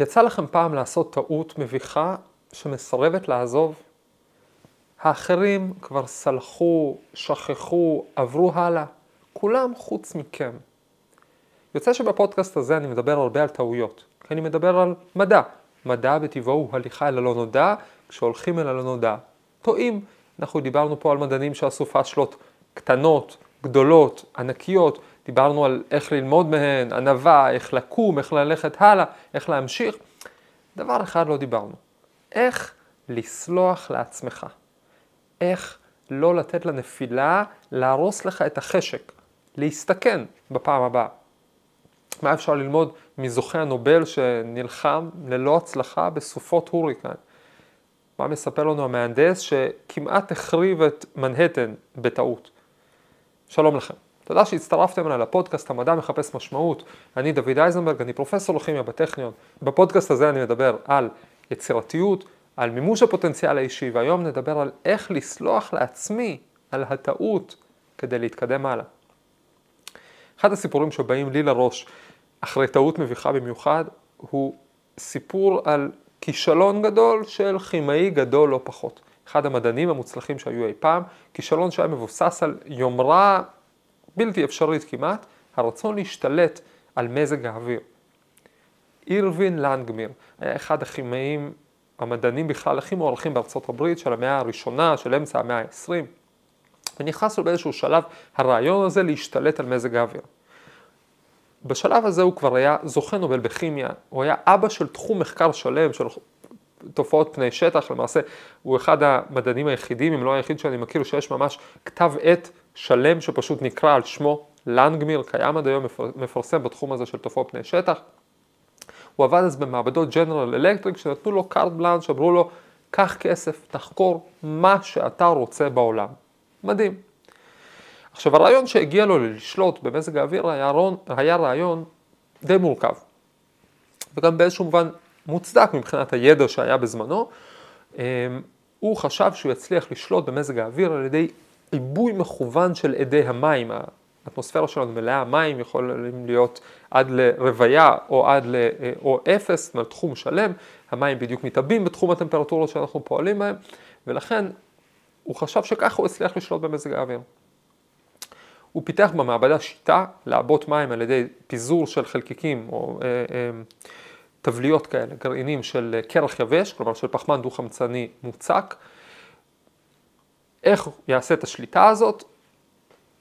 יצא לכם פעם לעשות טעות מביכה שמסרבת לעזוב? האחרים כבר סלחו, שכחו, עברו הלאה. כולם חוץ מכם. יוצא שבפודקאסט הזה אני מדבר הרבה על טעויות, כי אני מדבר על מדע. מדע בטבעו הוא הליכה אל הלא נודע, כשהולכים אל הלא נודע. טועים. אנחנו דיברנו פה על מדענים שעשו פאשלות קטנות, גדולות, ענקיות, דיברנו על איך ללמוד מהן, ענווה, איך לקום, איך ללכת הלאה, איך להמשיך. דבר אחד לא דיברנו, איך לסלוח לעצמך. איך לא לתת לנפילה להרוס לך את החשק, להסתכן בפעם הבאה. מה אפשר ללמוד מזוכה הנובל שנלחם ללא הצלחה בסופות הוריקן? מה מספר לנו המהנדס שכמעט החריב את מנהטן בטעות? שלום לכם. תודה שהצטרפתם אליי לפודקאסט המדע מחפש משמעות. אני דוד אייזנברג, אני פרופסור לכימיה בטכניון. בפודקאסט הזה אני מדבר על יצירתיות, על מימוש הפוטנציאל האישי, והיום נדבר על איך לסלוח לעצמי על הטעות כדי להתקדם הלאה. אחד הסיפורים שבאים לי לראש אחרי טעות מביכה במיוחד, הוא סיפור על כישלון גדול של כימאי גדול לא פחות. אחד המדענים המוצלחים שהיו אי פעם, כישלון שהיה מבוסס על יומרה בלתי אפשרית כמעט, הרצון להשתלט על מזג האוויר. אירווין לנגמיר היה אחד הכימאים, המדענים בכלל הכי מוערכים בארצות הברית של המאה הראשונה, של אמצע המאה ה-20, ונכנס לו באיזשהו שלב הרעיון הזה להשתלט על מזג האוויר. בשלב הזה הוא כבר היה זוכה נובל בכימיה, הוא היה אבא של תחום מחקר שלם של תופעות פני שטח, למעשה הוא אחד המדענים היחידים, אם לא היחיד שאני מכיר, שיש ממש כתב עת שלם שפשוט נקרא על שמו, לנגמיר, קיים עד היום, מפרסם בתחום הזה של תופעות פני שטח. הוא עבד אז במעבדות ג'נרל אלקטריק, שנתנו לו קארט בלאנש, אמרו לו, קח כסף, תחקור מה שאתה רוצה בעולם. מדהים. עכשיו הרעיון שהגיע לו לשלוט במזג האוויר היה, היה רעיון די מורכב. וגם באיזשהו מובן מוצדק מבחינת הידע שהיה בזמנו. אמ, הוא חשב שהוא יצליח לשלוט במזג האוויר על ידי עיבוי מכוון של אדי המים. האטמוספירה שלנו מלאה מים, יכולים להיות עד לרוויה או עד ל... או אפס, זאת אומרת תחום שלם, המים בדיוק מתאבים בתחום הטמפרטורות שאנחנו פועלים בהם, ולכן הוא חשב שככה הוא הצליח לשלוט במזג האוויר. הוא פיתח במעבדה שיטה לעבות מים על ידי פיזור של חלקיקים או אה, אה, תבליות כאלה, גרעינים של קרח יבש, כלומר של פחמן דו-חמצני מוצק. איך הוא יעשה את השליטה הזאת?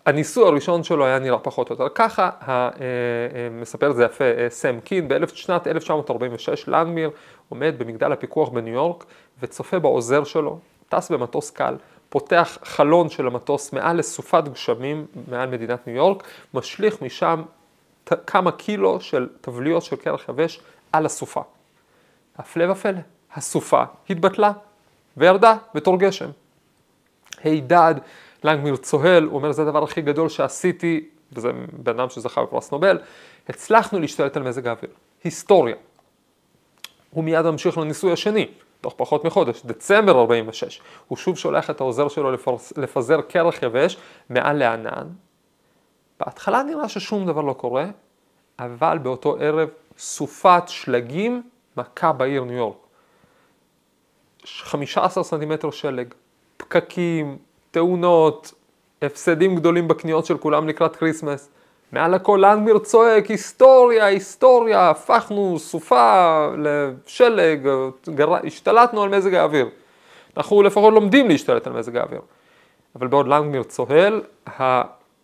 הניסוי הראשון שלו היה נראה פחות או יותר ככה, אה, אה, מספר את זה יפה אה, סם קין, בשנת 1946 לנגמיר עומד במגדל הפיקוח בניו יורק וצופה בעוזר שלו, טס במטוס קל, פותח חלון של המטוס מעל לסופת גשמים מעל מדינת ניו יורק, משליך משם כמה קילו של תבליות של קרח יבש על הסופה. הפלא ופלא, הסופה התבטלה וירדה בתור גשם. הידד, לנגמיר צוהל, הוא אומר זה הדבר הכי גדול שעשיתי, וזה בן אדם שזכה בפרס נובל, הצלחנו להשתלט על מזג האוויר. היסטוריה. הוא מיד ממשיך לניסוי השני, תוך פחות מחודש, דצמבר 46, הוא שוב שולח את העוזר שלו לפרס, לפזר קרח יבש מעל לענן. בהתחלה נראה ששום דבר לא קורה, אבל באותו ערב סופת שלגים מכה בעיר ניו יורק. 15 סנטימטר שלג, פקקים, תאונות, הפסדים גדולים בקניות של כולם לקראת כריסמס. מעל הכל לנגמיור צועק, היסטוריה, היסטוריה, הפכנו סופה לשלג, גר... השתלטנו על מזג האוויר. אנחנו לפחות לומדים להשתלט על מזג האוויר. אבל בעוד לנדמיר צוהל,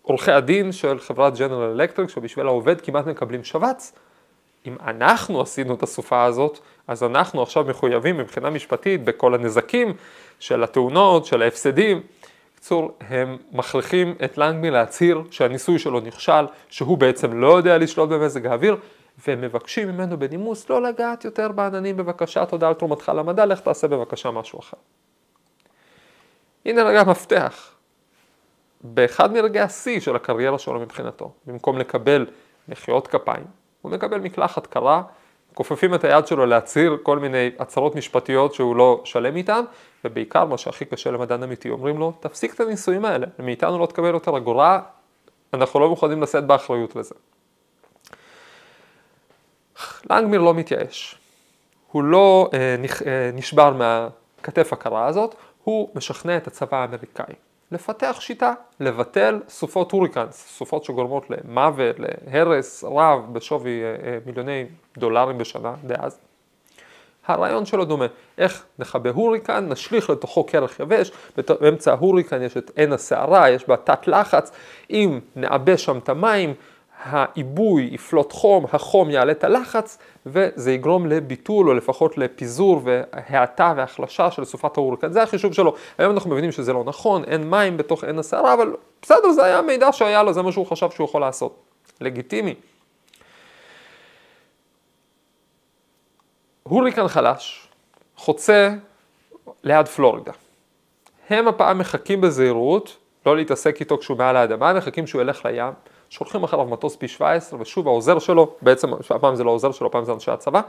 עורכי הדין של חברת ג'נרל אלקטריק, שבשביל העובד כמעט מקבלים שבץ, אם אנחנו עשינו את הסופה הזאת, אז אנחנו עכשיו מחויבים מבחינה משפטית בכל הנזקים של התאונות, של ההפסדים. בקיצור, הם מכריחים את לנגמי להצהיר שהניסוי שלו נכשל, שהוא בעצם לא יודע לשלוט במזג האוויר, והם מבקשים ממנו בנימוס לא לגעת יותר בעננים בבקשה, תודה על תרומתך למדע, לך תעשה בבקשה משהו אחר. הנה רגע מפתח. באחד מרגעי השיא של הקריירה שלו מבחינתו, במקום לקבל מחיאות כפיים, הוא מקבל מקלחת קרה, כופפים את היד שלו להצהיר כל מיני הצהרות משפטיות שהוא לא שלם איתן, ובעיקר מה שהכי קשה למדען אמיתי, אומרים לו, תפסיק את הניסויים האלה, מאיתנו לא תקבל יותר אגורה, אנחנו לא מוכנים לשאת באחריות לזה. לנגמיר לא מתייאש. הוא לא אה, אה, נשבר מהכתף הקרה הזאת, הוא משכנע את הצבא האמריקאי לפתח שיטה, לבטל סופות הוריקנס, סופות שגורמות למוות, להרס רב בשווי אה, אה, מיליוני דולרים בשנה דאז. הרעיון שלו דומה, איך נכבה הוריקן, נשליך לתוכו קרח יבש, באמצע ההוריקן יש את עין הסערה, יש בה תת לחץ, אם נעבה שם את המים, העיבוי יפלוט חום, החום יעלה את הלחץ, וזה יגרום לביטול או לפחות לפיזור והאטה והחלשה של סופת ההוריקן. זה החישוב שלו. היום אנחנו מבינים שזה לא נכון, אין מים בתוך עין הסערה, אבל בסדר, זה היה המידע שהיה לו, זה מה שהוא חשב שהוא יכול לעשות. לגיטימי. הוריקן חלש, חוצה ליד פלורידה. הם הפעם מחכים בזהירות, לא להתעסק איתו כשהוא מעל האדמה, מחכים שהוא ילך לים, שולחים אחריו מטוס פי 17, ושוב העוזר שלו, בעצם הפעם זה לא העוזר שלו, הפעם זה אנשי הצבא,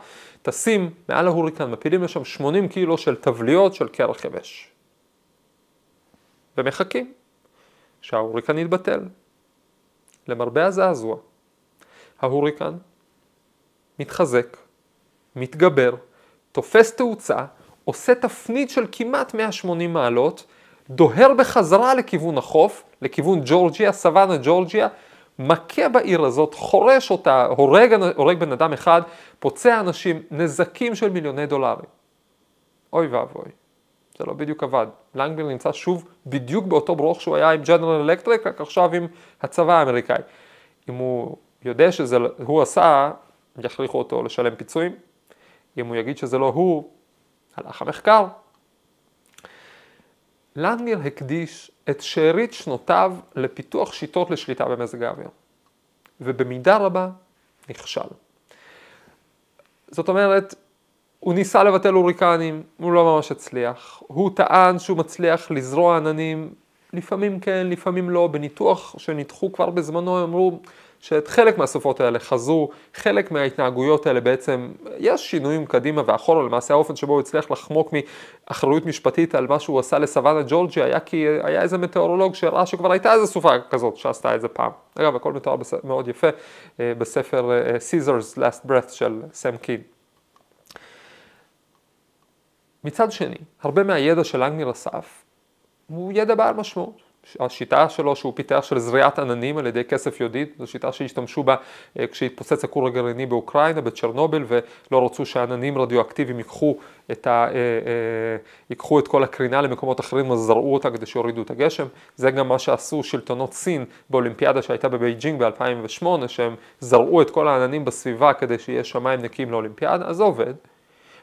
טסים מעל ההוריקן, מפילים לשם 80 קילו של תבליות של קרח יבש. ומחכים שההוריקן יתבטל. למרבה הזעזוע, ההוריקן מתחזק, מתגבר, תופס תאוצה, עושה תפנית של כמעט 180 מעלות, דוהר בחזרה לכיוון החוף, לכיוון ג'ורג'יה, סוואנה ג'ורג'יה, מכה בעיר הזאת, חורש אותה, הורג, הורג בן אדם אחד, פוצע אנשים, נזקים של מיליוני דולרים. אוי ואבוי, זה לא בדיוק עבד. לנגביר נמצא שוב בדיוק באותו ברוך שהוא היה עם ג'נרל אלקטריק, רק עכשיו עם הצבא האמריקאי. אם הוא יודע שזה הוא עשה, יכריחו אותו לשלם פיצויים. אם הוא יגיד שזה לא הוא, הלך המחקר. לנגניר הקדיש את שארית שנותיו לפיתוח שיטות לשליטה במזג האוויר, ובמידה רבה נכשל. זאת אומרת, הוא ניסה לבטל הוריקנים, הוא לא ממש הצליח. הוא טען שהוא מצליח לזרוע עננים, לפעמים כן, לפעמים לא. בניתוח שניתחו כבר בזמנו, הם אמרו, שאת חלק מהסופות האלה חזו, חלק מההתנהגויות האלה בעצם, יש שינויים קדימה ואחורה, למעשה האופן שבו הוא הצליח לחמוק מאחריות משפטית על מה שהוא עשה לסוואנה ג'ורג'י היה כי היה איזה מטאורולוג שראה שכבר הייתה איזה סופה כזאת שעשתה את זה פעם. אגב, הכל מתואר מאוד יפה אה, בספר אה, Caesar's Last Breath של סם קין. מצד שני, הרבה מהידע שלנגמיור אסף הוא ידע בעל משמעות. השיטה שלו שהוא פיתח של זריעת עננים על ידי כסף יודיד, זו שיטה שהשתמשו בה אה, כשהתפוצץ הכור הגרעיני באוקראינה, בצ'רנובל, ולא רצו שעננים רדיואקטיביים ייקחו את, ה, אה, אה, ייקחו את כל הקרינה למקומות אחרים, אז זרעו אותה כדי שיורידו את הגשם. זה גם מה שעשו שלטונות סין באולימפיאדה שהייתה בבייג'ינג ב-2008, שהם זרעו את כל העננים בסביבה כדי שיהיה שמיים נקיים לאולימפיאדה, אז זה עובד.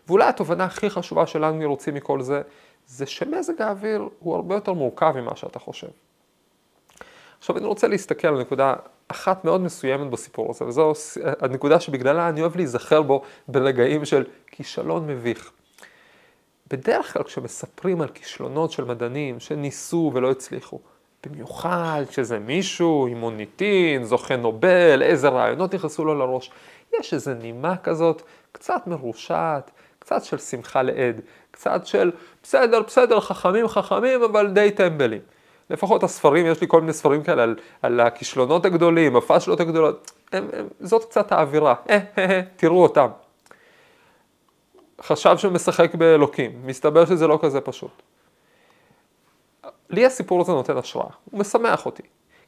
ואולי התובנה הכי חשובה שלנו רוצים מכל זה, זה שמזג האוויר הוא הרבה יותר מורכב ממה שאתה חושב. עכשיו אני רוצה להסתכל על נקודה אחת מאוד מסוימת בסיפור הזה, וזו הנקודה שבגללה אני אוהב להיזכר בו ברגעים של כישלון מביך. בדרך כלל כשמספרים על כישלונות של מדענים שניסו ולא הצליחו, במיוחד כשזה מישהו עם מוניטין, זוכה נובל, איזה רעיונות נכנסו לו לראש, יש איזו נימה כזאת, קצת מרושעת, קצת של שמחה לאיד, קצת של בסדר, בסדר, חכמים, חכמים, אבל די טמבלים. לפחות הספרים, יש לי כל מיני ספרים כאלה על, על הכישלונות הגדולים, הפאשלות הגדולות, הם, הם, זאת קצת האווירה, אה, אה, אה, תראו אותם. חשב שהוא משחק באלוקים, מסתבר שזה לא כזה פשוט. לי הסיפור הזה נותן השראה, הוא משמח אותי.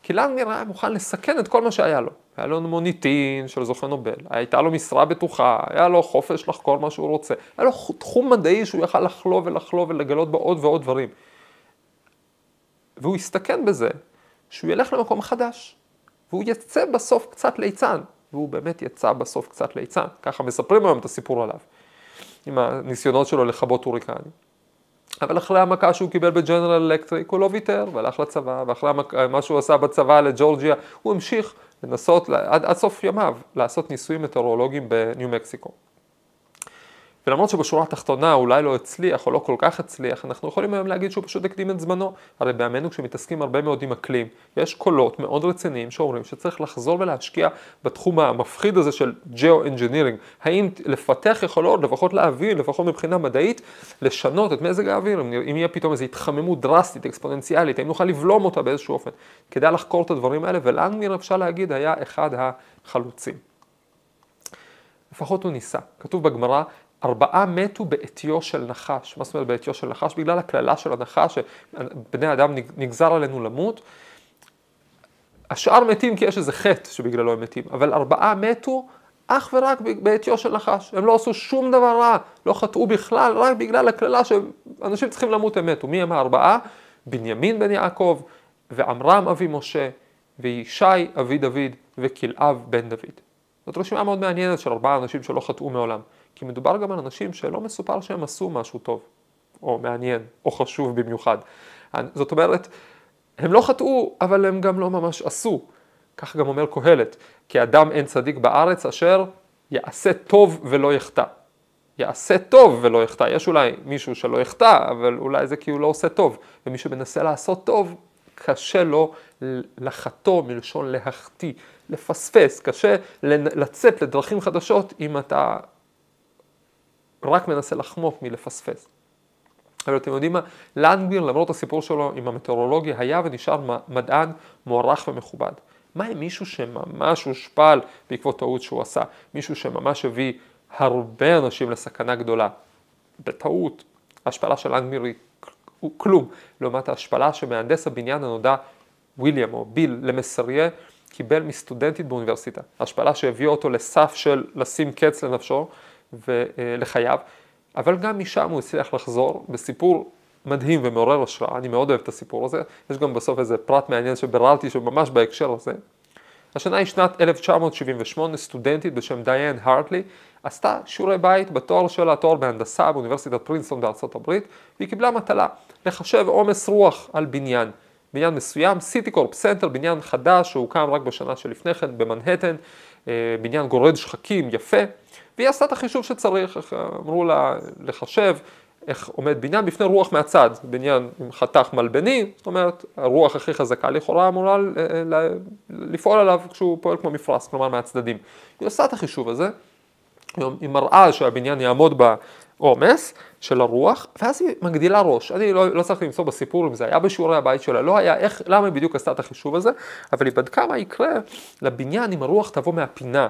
כי לנגר היה מוכן לסכן את כל מה שהיה לו. היה לו מוניטין של זוכה נובל, הייתה לו משרה בטוחה, היה לו חופש לחקור מה שהוא רוצה, היה לו תחום מדעי שהוא יכל לחלוב ולחלוב ולגלות בו עוד ועוד דברים. והוא הסתכן בזה שהוא ילך למקום חדש, והוא יצא בסוף קצת ליצן, והוא באמת יצא בסוף קצת ליצן, ככה מספרים היום את הסיפור עליו, עם הניסיונות שלו לכבות הוריקנים. אבל אחרי המכה שהוא קיבל בג'נרל אלקטריק הוא לא ויתר והלך לצבא, ואחרי מה שהוא עשה בצבא לג'ורג'יה הוא המשיך לנסות עד, עד סוף ימיו לעשות ניסויים מטאורולוגיים בניו מקסיקו. ולמרות שבשורה התחתונה אולי לא הצליח או לא כל כך הצליח, אנחנו יכולים היום להגיד שהוא פשוט הקדים את זמנו. הרי בימינו כשמתעסקים הרבה מאוד עם אקלים, יש קולות מאוד רציניים שאומרים שצריך לחזור ולהשקיע בתחום המפחיד הזה של geo-engineering. האם לפתח יכולות, לפחות להבין, לפחות מבחינה מדעית, לשנות את מזג האוויר, אם, יהיה פתאום איזו התחממות דרסטית, אקספוננציאלית, האם נוכל לבלום אותה באיזשהו אופן. כדאי לחקור את הדברים האלה, ולנגניר אפשר להגיד היה אחד החלוצים. לפחות הוא ניסה. כתוב בגמרא, ארבעה מתו בעטיו של נחש. מה זאת אומרת בעטיו של נחש? בגלל הקללה של הנחש, שבני אדם נגזר עלינו למות. השאר מתים כי יש איזה חטא שבגללו הם מתים, אבל ארבעה מתו אך ורק בעטיו של נחש. הם לא עשו שום דבר רע, לא חטאו בכלל, רק בגלל הקללה שאנשים צריכים למות הם מתו. מי הם הארבעה? בנימין בן יעקב, ועמרם אבי משה, וישי אבי דוד, וכלאב בן דוד. זאת רשימה מאוד מעניינת של ארבעה אנשים שלא חטאו מעולם. כי מדובר גם על אנשים שלא מסופר שהם עשו משהו טוב, או מעניין, או חשוב במיוחד. זאת אומרת, הם לא חטאו, אבל הם גם לא ממש עשו. כך גם אומר קהלת, כי אדם אין צדיק בארץ אשר יעשה טוב ולא יחטא. יעשה טוב ולא יחטא. יש אולי מישהו שלא יחטא, אבל אולי זה כי הוא לא עושה טוב. ומי שמנסה לעשות טוב, קשה לו לחטוא מלשון להחטיא, לפספס, קשה לצאת לדרכים חדשות אם אתה רק מנסה לחמוק מלפספס. אבל אתם יודעים מה? לנגביר, למרות הסיפור שלו עם המטאורולוגיה, היה ונשאר מדען מוערך ומכובד. מה עם מישהו שממש הושפל בעקבות טעות שהוא עשה? מישהו שממש הביא הרבה אנשים לסכנה גדולה. בטעות, ההשפלה של לנגביר היא כלום, לעומת ההשפלה שמהנדס הבניין הנודע, וויליאם או ביל למסריה, קיבל מסטודנטית באוניברסיטה. השפלה שהביאה אותו לסף של לשים קץ לנפשו ולחייו, אבל גם משם הוא הצליח לחזור בסיפור מדהים ומעורר השראה, אני מאוד אוהב את הסיפור הזה, יש גם בסוף איזה פרט מעניין שביררתי שממש בהקשר הזה. השנה היא שנת 1978, סטודנטית בשם דיין הרטלי, עשתה שיעורי בית בתואר שלה, תואר בהנדסה באוניברסיטת פרינסטון בארצות הברית, והיא קיבלה מטלה לחשב עומס רוח על בניין. בניין מסוים, סיטיקורפ סנטר, בניין חדש שהוקם רק בשנה שלפני כן במנהטן, בניין גורד שחקים, יפה, והיא עשתה את החישוב שצריך, איך אמרו לה לחשב איך עומד בניין בפני רוח מהצד, בניין עם חתך מלבני, זאת אומרת הרוח הכי חזקה לכאורה אמורה לפעול עליו כשהוא פועל כמו מפרש, כלומר מהצדדים. היא עושה את החישוב הזה, היא מראה שהבניין יעמוד בעומס של הרוח, ואז היא מגדילה ראש. אני לא, לא צריך למצוא בסיפור אם זה היה בשיעורי הבית שלה, לא היה, איך, למה היא בדיוק עשתה את החישוב הזה, אבל היא בדקה מה יקרה לבניין אם הרוח תבוא מהפינה,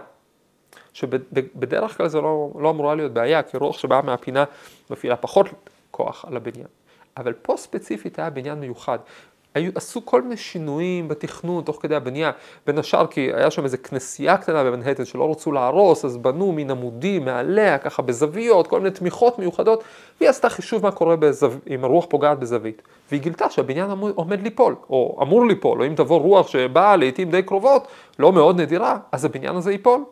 שבדרך כלל זה לא, לא אמורה להיות בעיה, כי רוח שבאה מהפינה מפעילה פחות כוח על הבניין. אבל פה ספציפית היה בניין מיוחד. היו, עשו כל מיני שינויים בתכנון תוך כדי הבנייה, בין השאר כי היה שם איזה כנסייה קטנה במנהטן שלא רצו להרוס, אז בנו מין עמודים מעליה, ככה בזוויות, כל מיני תמיכות מיוחדות, והיא עשתה חישוב מה קורה בזו... אם הרוח פוגעת בזווית. והיא גילתה שהבניין עומד ליפול, או אמור ליפול, או אם תבוא רוח שבאה לעיתים די קרובות, לא מאוד נדירה, אז הבניין הזה ייפול.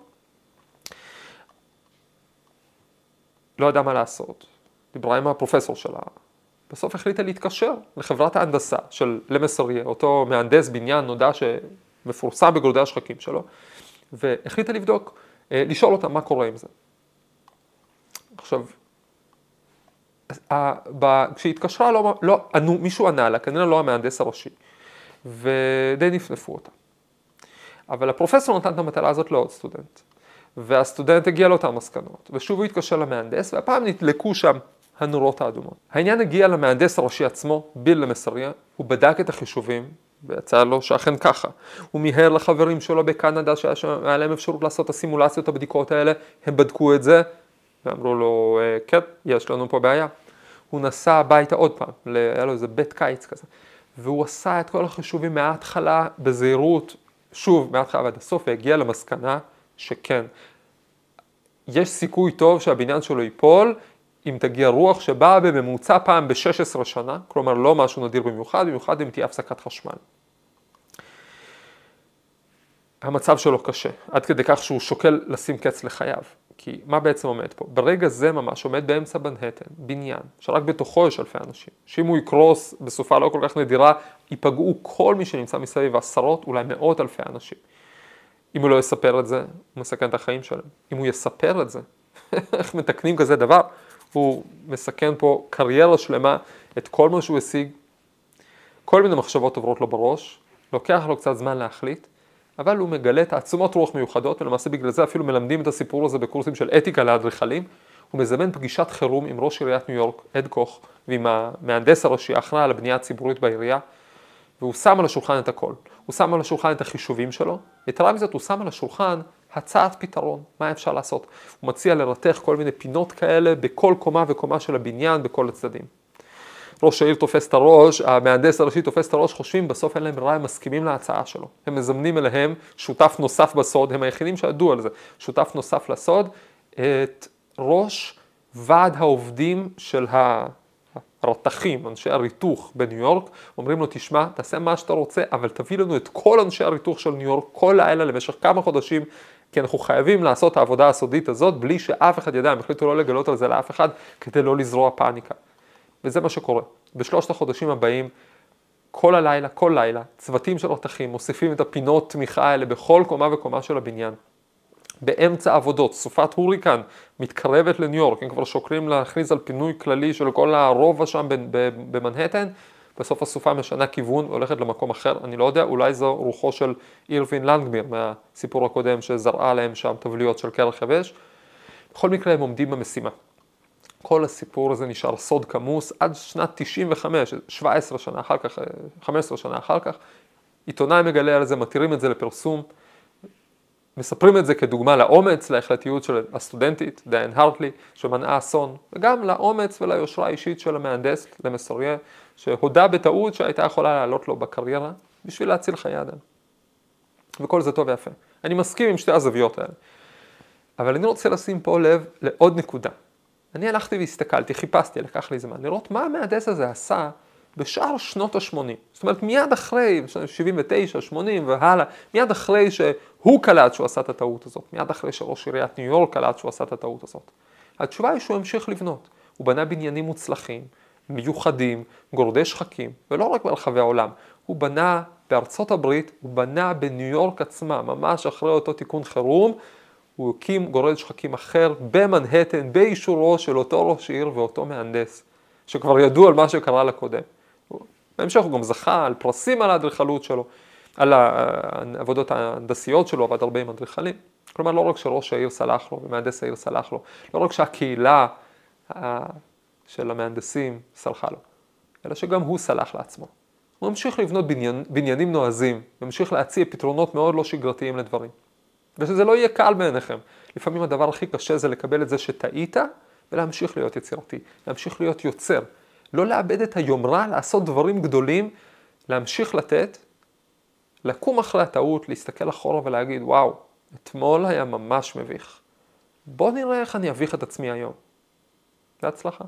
לא ידעה מה לעשות. דיברה עם הפרופסור שלה, בסוף החליטה להתקשר לחברת ההנדסה של למסריה, אותו מהנדס בניין נודע שמפורסם בגולדי השחקים שלו, והחליטה לבדוק, אה, לשאול אותה מה קורה עם זה. עכשיו, כשהיא התקשרה, לא, לא, ענו, מישהו ענה לה, כנראה לא המהנדס הראשי, ודי נפנפו אותה. אבל הפרופסור נתן את המטלה הזאת לעוד סטודנט. והסטודנט הגיע לאותן מסקנות, ושוב הוא התקשר למהנדס, והפעם נתלקו שם הנורות האדומות. העניין הגיע למהנדס הראשי עצמו, ביל למסריה, הוא בדק את החישובים, ויצא לו שאכן ככה. הוא מיהר לחברים שלו בקנדה, שהיה להם אפשרות לעשות את הסימולציות, הבדיקות האלה, הם בדקו את זה, ואמרו לו, אה, כן, יש לנו פה בעיה. הוא נסע הביתה עוד פעם, היה לו איזה בית קיץ כזה, והוא עשה את כל החישובים מההתחלה בזהירות, שוב, מההתחלה ועד הסוף, והגיע למסקנה שכן, יש סיכוי טוב שהבניין שלו ייפול אם תגיע רוח שבאה בממוצע פעם ב-16 שנה, כלומר לא משהו נדיר במיוחד, במיוחד אם תהיה הפסקת חשמל. המצב שלו קשה, עד כדי כך שהוא שוקל לשים קץ לחייו. כי מה בעצם עומד פה? ברגע זה ממש עומד באמצע בנהטן, בניין, שרק בתוכו יש אלפי אנשים, שאם הוא יקרוס בסופה לא כל כך נדירה, ייפגעו כל מי שנמצא מסביב, עשרות, אולי מאות אלפי אנשים. אם הוא לא יספר את זה, הוא מסכן את החיים שלהם. אם הוא יספר את זה, איך מתקנים כזה דבר? הוא מסכן פה קריירה שלמה, את כל מה שהוא השיג. כל מיני מחשבות עוברות לו בראש, לוקח לו קצת זמן להחליט, אבל הוא מגלה תעצומות רוח מיוחדות, ולמעשה בגלל זה אפילו מלמדים את הסיפור הזה בקורסים של אתיקה לאדריכלים. הוא מזמן פגישת חירום עם ראש עיריית ניו יורק, אד קוך, ועם המהנדס הראשי, האחראי על הבנייה הציבורית בעירייה, והוא שם על השולחן את הכל. הוא שם על השולחן את החישובים שלו, יתרה מזאת הוא שם על השולחן הצעת פתרון, מה אפשר לעשות. הוא מציע לרתך כל מיני פינות כאלה בכל קומה וקומה של הבניין, בכל הצדדים. ראש העיר תופס את הראש, המהנדס הראשי תופס את הראש, חושבים, בסוף אין להם ברירה, הם מסכימים להצעה שלו. הם מזמנים אליהם שותף נוסף בסוד, הם היחידים שידעו על זה, שותף נוסף לסוד, את ראש ועד העובדים של הרתכים, אנשי הריתוך בניו יורק, אומרים לו, תשמע, תעשה מה שאתה רוצה, אבל תביא לנו את כל אנשי הריתוך של ניו יורק כל לילה למשך כמה חודשים, כי אנחנו חייבים לעשות את העבודה הסודית הזאת בלי שאף אחד ידע, הם החליטו לא לגלות על זה לאף אחד, כדי לא לזרוע פאניקה. וזה מה שקורה. בשלושת החודשים הבאים, כל הלילה, כל לילה, צוותים של רתכים מוסיפים את הפינות תמיכה האלה בכל קומה וקומה של הבניין. באמצע עבודות, סופת הוריקן מתקרבת לניו יורק, הם כבר שוקלים להכריז על פינוי כללי של כל הרובע שם במנהטן, בסוף הסופה משנה כיוון והולכת למקום אחר, אני לא יודע, אולי זו רוחו של אירווין לנגמיר מהסיפור הקודם שזרעה להם שם תבליות של קרח יבש. בכל מקרה הם עומדים במשימה. כל הסיפור הזה נשאר סוד כמוס עד שנת 95, 17 שנה אחר כך, 15 שנה אחר כך. עיתונאי מגלה על זה, מתירים את זה לפרסום. מספרים את זה כדוגמה לאומץ, להחלטיות של הסטודנטית, דיין הרטלי, שמנעה אסון, וגם לאומץ וליושרה האישית של המהנדס, למסוריה, שהודה בטעות שהייתה יכולה לעלות לו בקריירה בשביל להציל חיי אדם. וכל זה טוב ויפה. אני מסכים עם שתי הזוויות האלה. אבל אני רוצה לשים פה לב לעוד נקודה. אני הלכתי והסתכלתי, חיפשתי, לקח לי זמן, לראות מה המהנדס הזה עשה בשאר שנות ה-80. זאת אומרת, מיד אחרי, 79, 80 והלאה, מיד אחרי שהוא קלט שהוא עשה את הטעות הזאת, מיד אחרי שראש עיריית ניו יורק קלט שהוא עשה את הטעות הזאת. התשובה היא שהוא המשיך לבנות. הוא בנה בניינים מוצלחים, מיוחדים, גורדי שחקים, ולא רק ברחבי העולם. הוא בנה בארצות הברית, הוא בנה בניו יורק עצמה, ממש אחרי אותו תיקון חירום, הוא הקים גורד שחקים אחר במנהטן, באישורו של אותו ראש עיר ואותו מהנדס, שכבר ידעו על מה שקרה לקודם. בהמשך הוא גם זכה על פרסים על האדריכלות שלו, על העבודות ההנדסיות שלו, עבד הרבה עם אדריכלים. כלומר, לא רק שראש העיר סלח לו ומהנדס העיר סלח לו, לא רק שהקהילה של המהנדסים סלחה לו, אלא שגם הוא סלח לעצמו. הוא המשיך לבנות בניין, בניינים נועזים, המשיך להציע פתרונות מאוד לא שגרתיים לדברים. ושזה לא יהיה קל בעיניכם. לפעמים הדבר הכי קשה זה לקבל את זה שטעית ולהמשיך להיות יצירתי, להמשיך להיות יוצר. לא לאבד את היומרה, לעשות דברים גדולים, להמשיך לתת, לקום אחרי הטעות, להסתכל אחורה ולהגיד, וואו, אתמול היה ממש מביך. בוא נראה איך אני אביך את עצמי היום. בהצלחה.